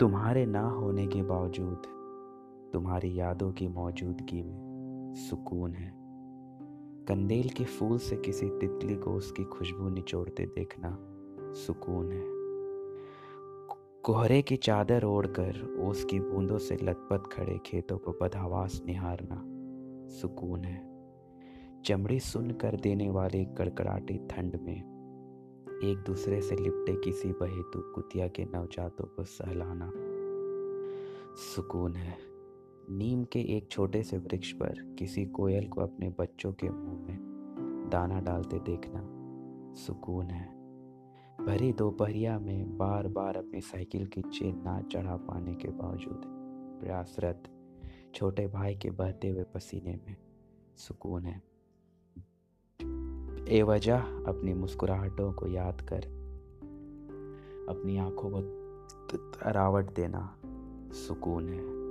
तुम्हारे ना होने के बावजूद, तुम्हारी यादों की मौजूदगी में सुकून है। कंदेल के फूल से किसी तितली को उसकी खुशबू निचोड़ते देखना सुकून है। कोहरे की चादर ओढ़कर ओस की बूंदों से लथपथ खड़े खेतों को बदहवास निहारना सुकून है। चमड़ी सुन कर देने वाले कड़कड़ाटी ठंड में एक दूसरे से लिपटे किसी बहेतु कुतिया के नवजातों को सहलाना। सुकून है। नीम के एक छोटे से वृक्ष पर किसी कोयल को अपने बच्चों के मुँह में दाना डालते देखना सुकून है। भरी दोपहरिया में बार बार अपनी साइकिल की चेन ना चढ़ा पाने के बावजूद प्रयासरत छोटे भाई के बहते हुए पसीने में सुकून है। एवजह अपनी मुस्कुराहटों को याद कर अपनी आँखों को तरावट देना सुकून है।